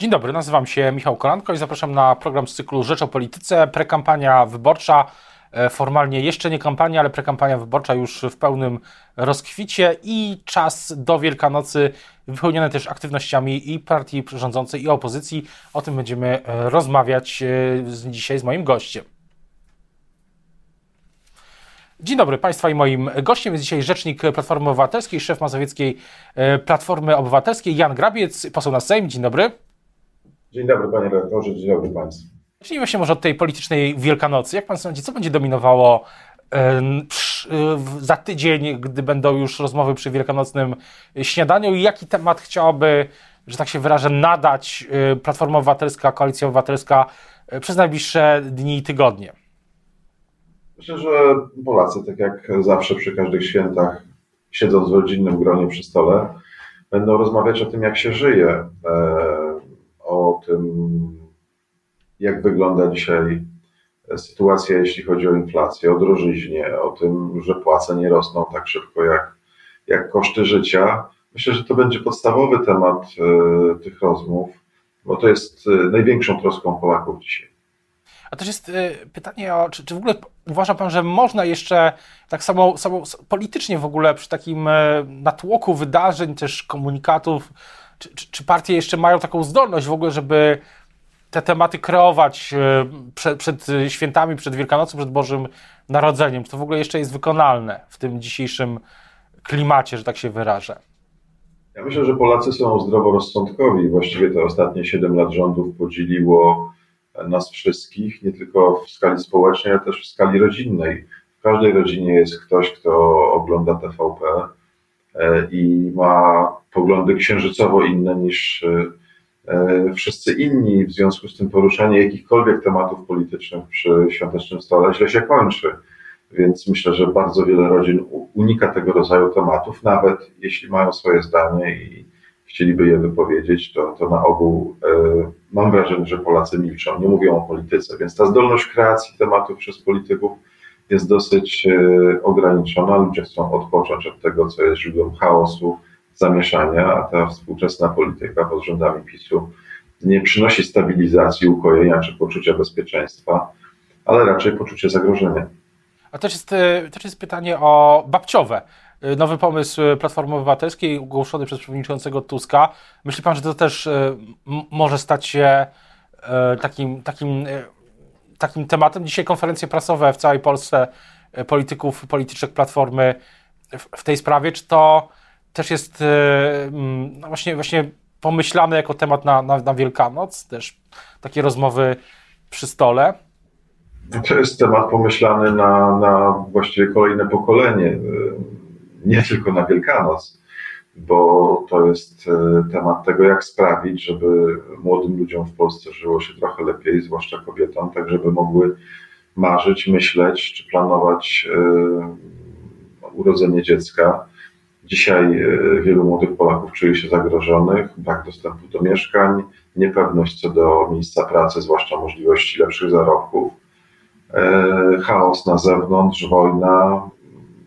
Dzień dobry, nazywam się Michał Kolanko i zapraszam na program z cyklu Rzecz o Polityce. Prekampania wyborcza, e, formalnie jeszcze nie kampania, ale prekampania wyborcza już w pełnym rozkwicie i czas do Wielkanocy wypełniony też aktywnościami i partii rządzącej i opozycji. O tym będziemy e, rozmawiać e, dzisiaj z moim gościem. Dzień dobry Państwa i moim gościem jest dzisiaj rzecznik Platformy Obywatelskiej, szef mazowieckiej Platformy Obywatelskiej Jan Grabiec, poseł na Sejm. Dzień dobry. Dzień dobry panie redaktorze, dzień dobry państwu. Zacznijmy się może od tej politycznej Wielkanocy. Jak pan sądzi, co będzie dominowało za tydzień, gdy będą już rozmowy przy wielkanocnym śniadaniu i jaki temat chciałaby, że tak się wyrażę, nadać y, Platforma Obywatelska, Koalicja Obywatelska przez najbliższe dni i tygodnie? Myślę, że Polacy, tak jak zawsze przy każdych świętach, siedząc w rodzinnym gronie przy stole, będą rozmawiać o tym, jak się żyje e, o tym, jak wygląda dzisiaj sytuacja, jeśli chodzi o inflację, o drożyźnie, o tym, że płace nie rosną tak szybko jak, jak koszty życia. Myślę, że to będzie podstawowy temat y, tych rozmów, bo to jest y, największą troską Polaków dzisiaj. A też jest y, pytanie, o, czy, czy, w ogóle uważa Pan, że można jeszcze tak samo, samo politycznie w ogóle przy takim natłoku wydarzeń, też komunikatów, czy, czy, czy partie jeszcze mają taką zdolność w ogóle, żeby te tematy kreować e, przed, przed, świętami, przed Wielkanocą, przed Bożym Narodzeniem? Czy to w ogóle jeszcze jest wykonalne w tym dzisiejszym klimacie, że tak się wyrażę? Ja myślę, że Polacy są zdroworozsądkowi. Właściwie te ostatnie 7 lat rządów podzieliło nas wszystkich, nie tylko w skali społecznej, ale też w skali rodzinnej. W każdej rodzinie jest ktoś, kto ogląda TVP i ma poglądy księżycowo inne niż e, e, wszyscy inni. W związku z tym poruszanie jakichkolwiek tematów politycznych przy świątecznym stole źle się kończy. Więc myślę, że bardzo wiele rodzin unika tego rodzaju tematów, nawet jeśli mają swoje zdanie i chcieliby je wypowiedzieć, to, to na ogół e, mam wrażenie, że Polacy milczą, nie mówią o polityce. Więc ta zdolność kreacji tematów przez polityków jest dosyć e, ograniczona. Ludzie chcą odpocząć od tego, co jest źródłem chaosu, zamieszania, a ta współczesna polityka pod rządami PiSu nie przynosi stabilizacji, ukojenia czy poczucia bezpieczeństwa, ale raczej poczucie zagrożenia. A to jest, e, to jest pytanie o babciowe. E, nowy pomysł Platformy Obywatelskiej ogłoszony przez przewodniczącego Tuska. Myśli pan, że to też może stać się takim, takim, takim tematem? Dzisiaj konferencje prasowe w całej Polsce polityków, polityczek Platformy w, w tej sprawie. Czy to też jest e, mm, no właśnie, właśnie pomyślane jako temat na, na, na Wielkanoc, też takie rozmowy przy stole. To jest temat pomyślany na, na właściwie kolejne pokolenie, e, nie tylko na Wielkanoc, bo to jest e, temat tego, jak sprawić, żeby młodym ludziom w Polsce żyło się trochę lepiej, zwłaszcza kobietom, tak żeby mogły marzyć, myśleć czy planować urodzenie dziecka. Dzisiaj e, wielu młodych Polaków czuje się zagrożonych, brak dostępu do mieszkań, niepewność co do miejsca pracy, zwłaszcza możliwości lepszych zarobków, e, chaos na zewnątrz, wojna,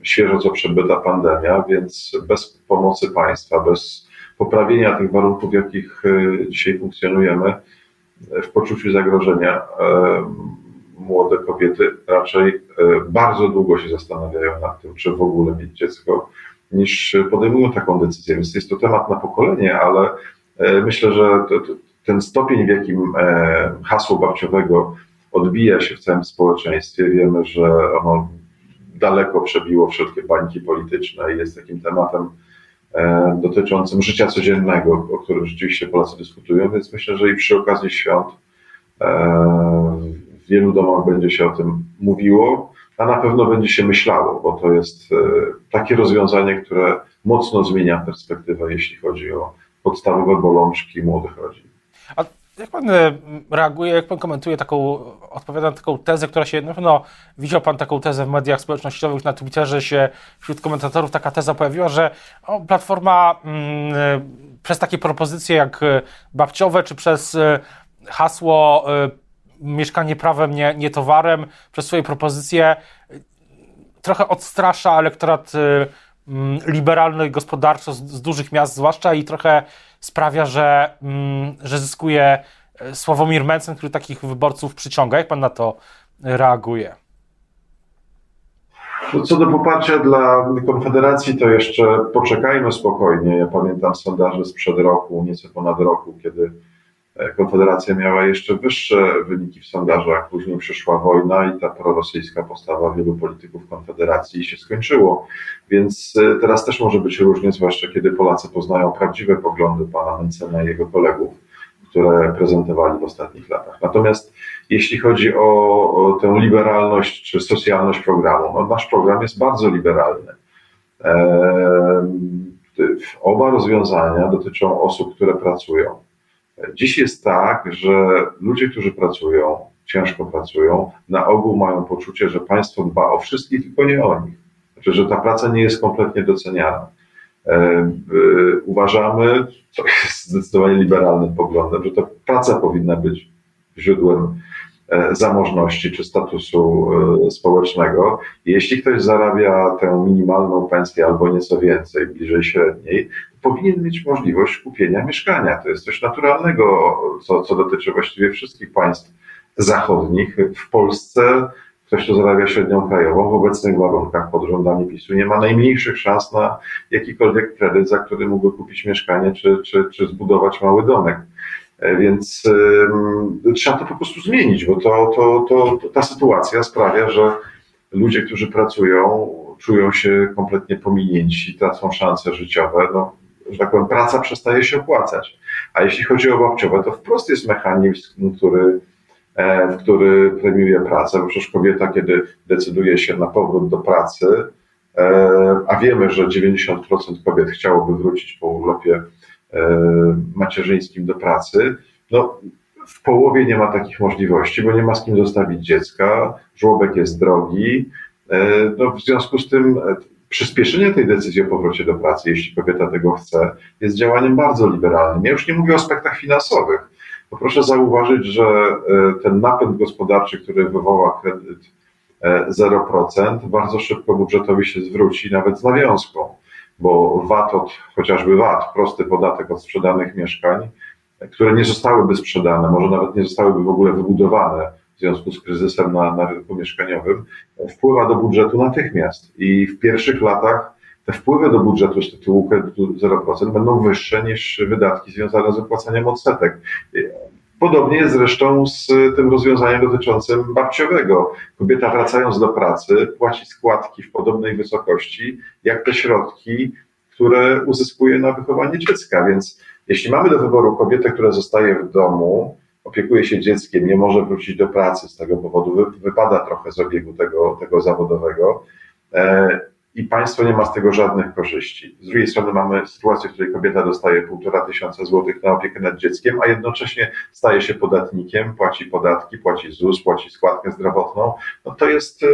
świeżo co przebyta pandemia, więc bez pomocy państwa, bez poprawienia tych warunków, w jakich e, dzisiaj funkcjonujemy, w poczuciu zagrożenia młode kobiety raczej bardzo długo się zastanawiają nad tym, czy w ogóle mieć dziecko niż podejmują taką decyzję. Więc jest to temat na pokolenie, ale e, myślę, że ten stopień, w jakim e, hasło babciowego odbija się w całym społeczeństwie, wiemy, że ono daleko przebiło wszelkie bańki polityczne i jest takim tematem e, dotyczącym życia codziennego, o którym rzeczywiście Polacy dyskutują, więc myślę, że i przy okazji świąt w wielu domach będzie się o tym mówiło a na pewno będzie się myślało, bo to jest e, takie rozwiązanie, które mocno zmienia perspektywę, jeśli chodzi o podstawowe bolączki młodych rodzin. A jak pan e, reaguje, jak pan komentuje taką, odpowiada na taką tezę, która się, na pewno widział pan taką tezę w mediach społecznościowych, na Twitterze się wśród komentatorów taka teza pojawiła, że o, Platforma mm, e, przez takie propozycje jak babciowe, czy przez hasło mieszkanie prawem, nie, nie towarem, przez swoje propozycje trochę odstrasza elektorat mm, liberalny gospodarczo z, z, dużych miast zwłaszcza i trochę sprawia, że, mm, że zyskuje Sławomir Mencen, który takich wyborców przyciąga. Jak pan na to reaguje? Co do poparcia dla Konfederacji, to jeszcze poczekajmy spokojnie. Ja pamiętam sondaże sprzed roku, nieco ponad roku, kiedy Konfederacja miała jeszcze wyższe wyniki w sondażach. Później przyszła wojna i ta prorosyjska postawa wielu polityków Konfederacji się skończyło. Więc e, teraz też może być różnie, zwłaszcza kiedy Polacy poznają prawdziwe poglądy pana Mencena i jego kolegów, które prezentowali w ostatnich latach. Natomiast jeśli chodzi o, tę liberalność czy socjalność programu, no nasz program jest bardzo liberalny. Eee, oba rozwiązania dotyczą osób, które pracują Dziś jest tak, że ludzie, którzy pracują, ciężko pracują, na ogół mają poczucie, że państwo dba o wszystkich, tylko nie o nich. Znaczy, że ta praca nie jest kompletnie doceniana. E, uważamy, to jest zdecydowanie liberalnym poglądem, że to praca powinna być źródłem e, zamożności czy statusu e, społecznego. Jeśli ktoś zarabia tę minimalną pensję albo nieco więcej, bliżej średniej, powinien mieć możliwość kupienia mieszkania. To jest coś naturalnego, co, co dotyczy właściwie wszystkich państw zachodnich. W Polsce ktoś, kto zarabia średnią krajową, w obecnych warunkach pod rządami PiSu nie ma najmniejszych szans na jakikolwiek kredyt, za który mógłby kupić mieszkanie czy, czy, czy zbudować mały domek. E, więc y, trzeba to po prostu zmienić, bo to, to, to, to ta sytuacja sprawia, że ludzie, którzy pracują, czują się kompletnie pominięci, tracą szanse życiowe. No, że tak powiem, praca przestaje się opłacać. A jeśli chodzi o babciowe, to wprost jest mechanizm, który, e, który premiuje pracę, bo przecież kobieta, kiedy decyduje się na powrót do pracy, e, a wiemy, że 90% kobiet chciałoby wrócić po urlopie e, macierzyńskim do pracy, no w połowie nie ma takich możliwości, bo nie ma z kim zostawić dziecka, żłobek jest drogi, no, w związku z tym przyspieszenie tej decyzji o powrocie do pracy, jeśli kobieta tego chce, jest działaniem bardzo liberalnym. Ja już nie mówię o aspektach finansowych, bo proszę zauważyć, że e, ten napęd gospodarczy, który wywoła kredyt 0%, e, bardzo szybko budżetowi się zwróci, nawet z nawiązką, bo VAT od, chociażby VAT, prosty podatek od sprzedanych mieszkań, które nie zostałyby sprzedane, może nawet nie zostałyby w ogóle wybudowane, związku z kryzysem na, na rynku mieszkaniowym, wpływa do budżetu natychmiast. I w pierwszych latach te wpływy do budżetu z tytułu kredytu 0% będą wyższe niż wydatki związane z opłacaniem odsetek. Podobnie jest zresztą z tym rozwiązaniem dotyczącym babciowego. Kobieta wracając do pracy płaci składki w podobnej wysokości jak te środki, które uzyskuje na wychowanie dziecka. Więc jeśli mamy do wyboru kobietę, która zostaje w domu, opiekuje się dzieckiem, nie może wrócić do pracy z tego powodu, wypada trochę z obiegu tego, tego zawodowego e, i państwo nie ma z tego żadnych korzyści. Z drugiej strony mamy sytuację, w której kobieta dostaje półtora tysiąca złotych na opiekę nad dzieckiem, a jednocześnie staje się podatnikiem, płaci podatki, płaci ZUS, płaci składkę zdrowotną. No to jest, e,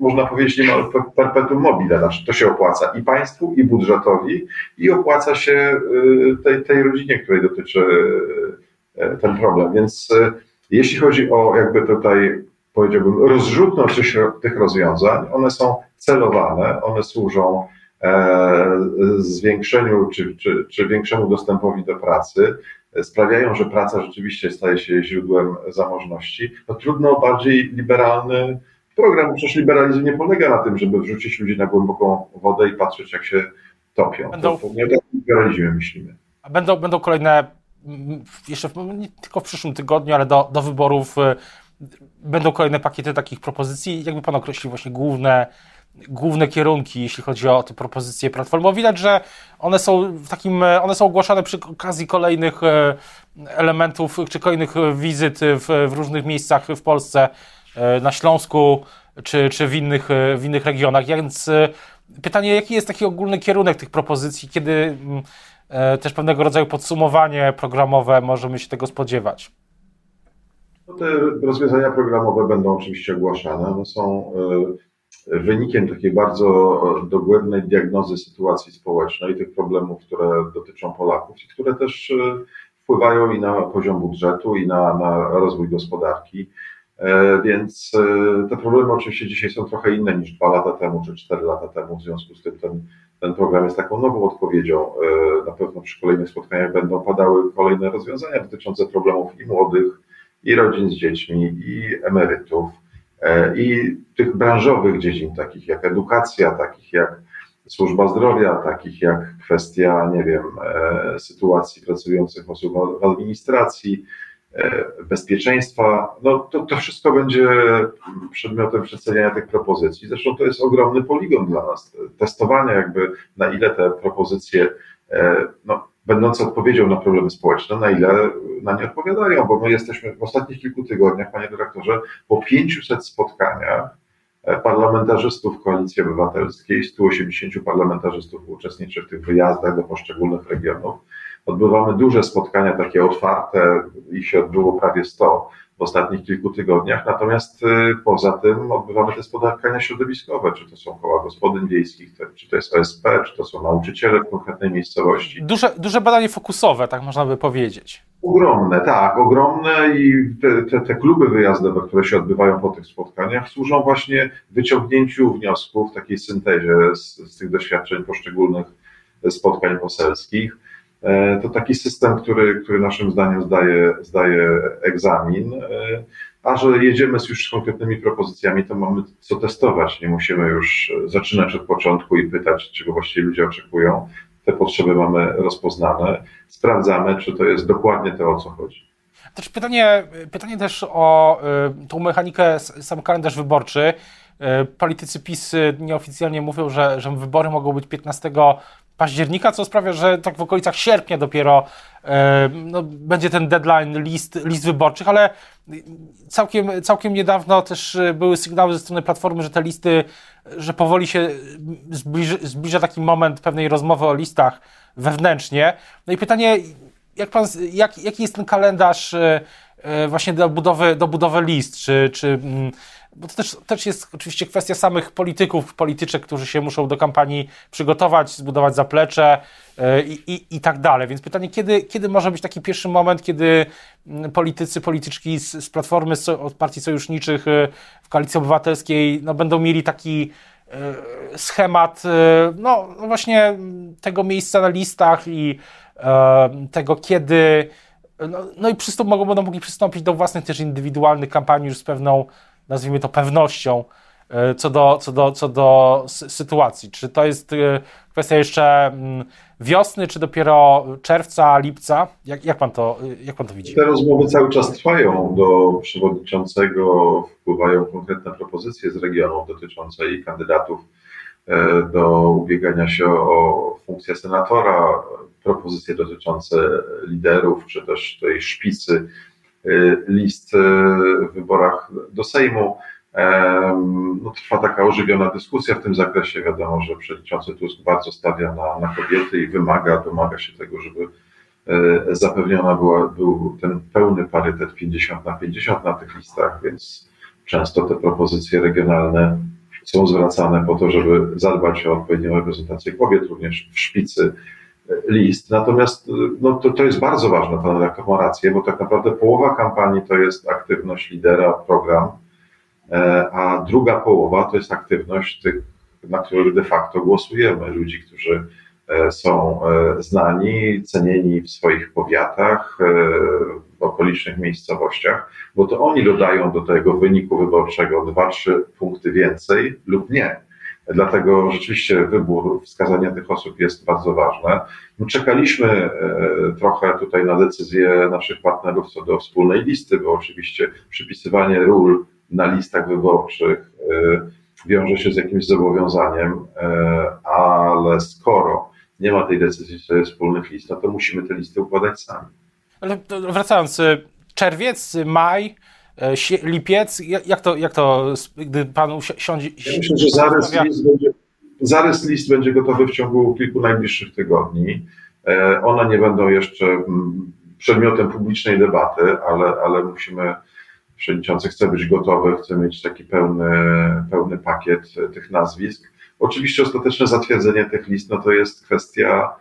można powiedzieć, niemal perpetuum mobile. Znaczy to się opłaca i państwu, i budżetowi, i opłaca się e, tej, tej rodzinie, której dotyczy ten problem. Więc e, jeśli chodzi o jakby tutaj powiedziałbym rozrzutność tych rozwiązań, one są celowane, one służą e, zwiększeniu czy, czy, czy większemu dostępowi do pracy, sprawiają, że praca rzeczywiście staje się źródłem zamożności. No trudno o bardziej liberalny program, przecież liberalizm nie polega na tym, żeby wrzucić ludzi na głęboką wodę i patrzeć, jak się topią. Będą, to, to nie o liberalizmie myślimy. A będą, będą kolejne jeszcze w, nie tylko w przyszłym tygodniu, ale do, do wyborów y, będą kolejne pakiety takich propozycji. Jakby Pan określił właśnie główne, główne kierunki, jeśli chodzi o te propozycje Platformy. Widać, że one są w takim, one są ogłaszane przy okazji kolejnych y, elementów, czy kolejnych wizyt w, w różnych miejscach w Polsce, y, na Śląsku, czy, czy w, innych, w innych regionach. Więc pytanie, jaki jest taki ogólny kierunek tych propozycji, kiedy mm, też pewnego rodzaju podsumowanie programowe możemy się tego spodziewać. No te rozwiązania programowe będą oczywiście ogłaszane. One są e, wynikiem takiej bardzo dogłębnej diagnozy sytuacji społecznej, tych problemów, które dotyczą Polaków i które też e, wpływają i na poziom budżetu, i na, na rozwój gospodarki. Więc te problemy oczywiście dzisiaj są trochę inne niż dwa lata temu czy cztery lata temu. W związku z tym ten ten program jest taką nową odpowiedzią. Na pewno przy kolejnych spotkaniach będą padały kolejne rozwiązania dotyczące problemów i młodych, i rodzin z dziećmi, i emerytów, i tych branżowych dziedzin, takich jak edukacja, takich jak służba zdrowia, takich jak kwestia, nie wiem, sytuacji pracujących osób w administracji, E, bezpieczeństwa, no to, to wszystko będzie przedmiotem przedstawiania tych propozycji. Zresztą to jest ogromny poligon dla nas, testowania jakby na ile te propozycje, e, no, będące odpowiedzią na problemy społeczne, na ile na nie odpowiadają, bo my jesteśmy w ostatnich kilku tygodniach, panie dyrektorze, po 500 spotkaniach e, parlamentarzystów Koalicji Obywatelskiej, 180 parlamentarzystów uczestniczy w tych wyjazdach do poszczególnych regionów, Odbywamy duże spotkania, takie otwarte, ich się odbyło prawie 100 w ostatnich kilku tygodniach, natomiast y, poza tym odbywamy te spotkania środowiskowe, czy to są koła gospodyń wiejskich, czy to jest OSP, czy to są nauczyciele w konkretnej miejscowości. Duże, duże badanie fokusowe, tak można by powiedzieć. Ogromne, tak, ogromne i te, te, te, kluby wyjazdowe, które się odbywają po tych spotkaniach, służą właśnie wyciągnięciu wniosków, takiej syntezie z, z tych doświadczeń poszczególnych spotkań poselskich E, to taki system, który, który naszym zdaniem zdaje, zdaje egzamin. E, a że jedziemy z już konkretnymi propozycjami, to mamy co testować. Nie musimy już zaczynać od początku i pytać, czego właściwie ludzie oczekują. Te potrzeby mamy rozpoznane. Sprawdzamy, czy to jest dokładnie to, o co chodzi. Też pytanie, pytanie też o y, tą mechanikę, sam kalendarz wyborczy. Politycy PiS nieoficjalnie mówią, że, że wybory mogą być 15 października, co sprawia, że tak w okolicach sierpnia dopiero e, no, będzie ten deadline list, list wyborczych, ale całkiem, całkiem niedawno też były sygnały ze strony Platformy, że te listy, że powoli się zbliża, zbliża taki moment pewnej rozmowy o listach wewnętrznie. No i pytanie, jak pan, jak, jaki jest ten kalendarz e, e, właśnie do budowy, do budowy list? Czy, czy mm, bo to też, też jest oczywiście kwestia samych polityków, polityczek, którzy się muszą do kampanii przygotować, zbudować zaplecze e, i, i, i tak dalej. Więc pytanie, kiedy, kiedy może być taki pierwszy moment, kiedy mm, politycy, polityczki z, z Platformy, z, od partii sojuszniczych e, w Koalicji Obywatelskiej no, będą mieli taki e, schemat no, no właśnie tego miejsca na listach i tego, kiedy no, no i przystąp, mogą, będą mogli przystąpić do własnych też indywidualnych kampanii już z pewną nazwijmy to, pewnością e, co do, co do, co do sytuacji. Czy to jest e, kwestia jeszcze mm, wiosny, czy dopiero czerwca, lipca? Jak, jak, pan, to, jak pan to widzi? Te rozmowy cały czas trwają. Do przewodniczącego wpływają konkretne propozycje z regionu dotyczące kandydatów e, do ubiegania się o funkcję senatora, propozycje dotyczące liderów, czy też tej szpicy Y, list y, w wyborach do Sejmu. No, trwa taka ożywiona dyskusja w tym zakresie. Wiadomo, że przewodniczący Tusk bardzo stawia na, na kobiety i wymaga, domaga się tego, żeby zapewniona była, był ten pełny parytet 50 na 50 na tych listach, więc często te propozycje regionalne są zwracane po to, żeby zadbać o odpowiednią reprezentację kobiet, również w szpicy list. Natomiast no, to, to jest bardzo ważne, pan redaktor ma rację, bo tak naprawdę połowa kampanii to jest aktywność lidera, program, e, a druga połowa to jest aktywność tych, na których de facto głosujemy, ludzi, którzy e, są e, znani, cenieni w swoich powiatach, okolicznych miejscowościach, bo to oni dodają do tego wyniku wyborczego dwa, trzy punkty więcej lub nie. Dlatego rzeczywiście wybór, wskazania tych osób jest bardzo ważne. My czekaliśmy e, trochę tutaj na decyzję naszych partnerów co do wspólnej listy, bo oczywiście przypisywanie ról na listach wyborczych e, wiąże się z jakimś zobowiązaniem, e, ale skoro nie ma tej decyzji co do wspólnych list, no to musimy te listy układać sami. Ale wracając, czerwiec, maj, E, lipiec, jak to, jak to gdy pan siądzie... Ja myślę, że zarys list, będzie, zarys list będzie gotowy w ciągu kilku najbliższych tygodni. E, one nie będą jeszcze mm, przedmiotem publicznej debaty, ale, ale musimy, przewodniczący chce być gotowy, chce mieć taki pełny, pełny pakiet tych nazwisk. Oczywiście ostateczne zatwierdzenie tych list, no to jest kwestia e,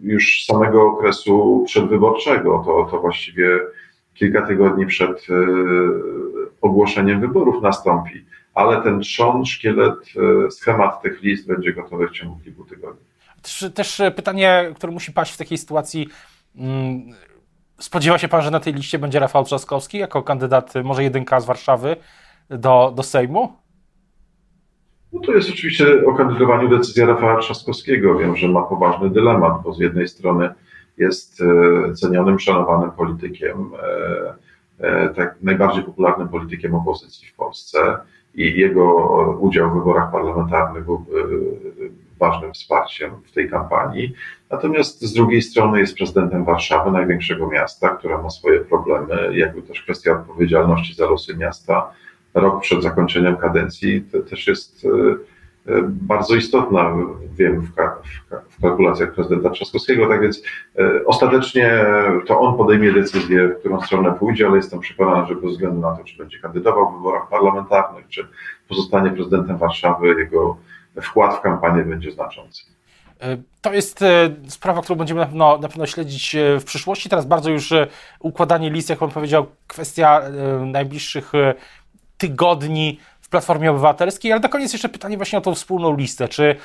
już samego okresu przedwyborczego. To, to właściwie kilka tygodni przed e, ogłoszeniem wyborów nastąpi. ale ten trzon, szkielet, schemat tych list będzie gotowy w ciągu kilku tygodni. Też, też pytanie, które musi paść w takiej sytuacji. Hmm, spodziewa się pan, że na tej liście będzie Rafał Trzaskowski jako kandydat, może jedynka z Warszawy do, do Sejmu? No to jest oczywiście o kandydowaniu decyzja Rafała Trzaskowskiego. Wiem, że ma poważny dylemat, bo z jednej strony jest e, cenionym, szanowanym politykiem, e, e, tak najbardziej popularnym politykiem opozycji w Polsce i jego udział w wyborach parlamentarnych był ważnym wsparciem w tej kampanii. Natomiast z drugiej strony jest prezydentem Warszawy, największego miasta, które ma swoje problemy, jakby też kwestia odpowiedzialności za losy miasta rok przed zakończeniem kadencji to też jest e, e, bardzo istotna, wiem, w, w, kalkulacjach prezydenta Trzaskowskiego. Tak więc e, ostatecznie to on podejmie decyzję, w którą stronę pójdzie, ale jestem przekonany, że bez względu na to, czy będzie kandydował w wyborach parlamentarnych, czy pozostanie prezydentem Warszawy, jego wkład w kampanię będzie znaczący. To jest sprawa, którą będziemy na pewno, na pewno śledzić w przyszłości. Teraz bardzo już układanie list, jak pan powiedział, kwestia najbliższych tygodni w Platformie Obywatelskiej, ale na koniec jeszcze pytanie właśnie o tą wspólną listę. Czy,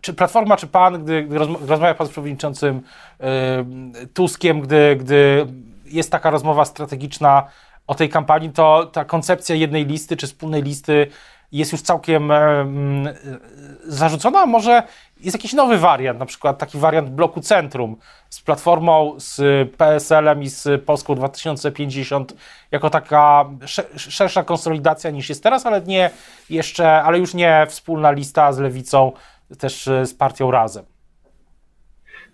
czy Platforma, czy Pan, gdy, rozmawia Pan z przewodniczącym yy, Tuskiem, gdy, gdy jest taka rozmowa strategiczna o tej kampanii, to ta koncepcja jednej listy, czy wspólnej listy jest już całkiem yy, zarzucona, może jest jakiś nowy wariant, na przykład taki wariant bloku centrum z Platformą, z PSL-em i z Polską 2050 jako taka szersza konsolidacja niż jest teraz, ale nie jeszcze, ale już nie wspólna lista z Lewicą, też z partią Razem.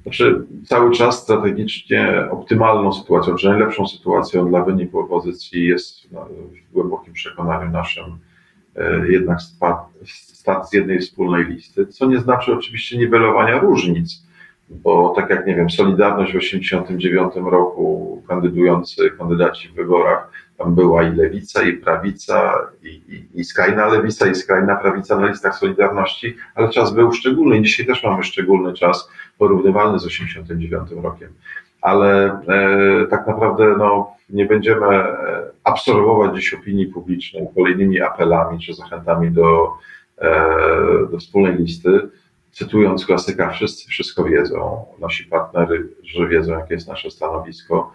Znaczy, cały czas strategicznie optymalną sytuacją, czy najlepszą sytuacją dla wyniku opozycji jest w głębokim przekonaniu naszym e, jednak start z jednej wspólnej listy, co nie znaczy oczywiście niwelowania różnic, bo tak jak nie wiem, Solidarność w 1989 roku kandydujący kandydaci w wyborach, tam była i lewica, i prawica, i, i, i skrajna lewica, i skrajna prawica na listach Solidarności, ale czas był szczególny. Dzisiaj też mamy szczególny czas, porównywalny z 1989 rokiem. Ale e, tak naprawdę no, nie będziemy e, absorbować dziś opinii publicznej kolejnymi apelami czy zachętami do E, do wspólnej listy, cytując klasyka, wszyscy wszystko wiedzą, nasi partnerzy, że wiedzą, jakie jest nasze stanowisko,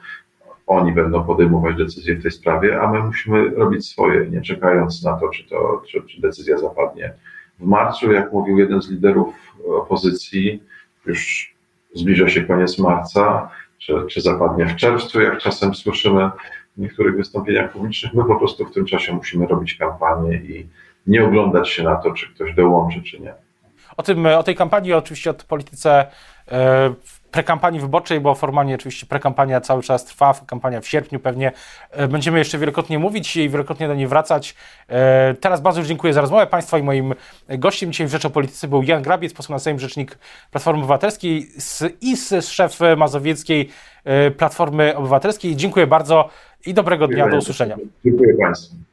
oni będą podejmować decyzje w tej sprawie, a my musimy robić swoje, nie czekając na to, czy, to, czy, czy decyzja zapadnie. W marcu, jak mówił jeden z liderów opozycji, już zbliża się koniec marca, czy, czy zapadnie w czerwcu, jak czasem słyszymy w niektórych wystąpieniach publicznych, my po prostu w tym czasie musimy robić kampanię i nie oglądać się na to, czy ktoś dołączy, czy nie. O, tym, o tej kampanii, oczywiście o polityce e, prekampanii wyborczej, bo formalnie oczywiście prekampania cały czas trwa, kampania w sierpniu pewnie e, będziemy jeszcze wielokrotnie mówić i wielokrotnie do niej wracać. E, teraz bardzo już dziękuję za rozmowę Państwa i moim gościem dzisiaj w Rzecz o Polityce był Jan Grabiec, poseł na Sejm, rzecznik Platformy Obywatelskiej i z szef mazowieckiej Platformy Obywatelskiej. Dziękuję bardzo i dobrego dnia, do usłyszenia. Dziękuję Państwu.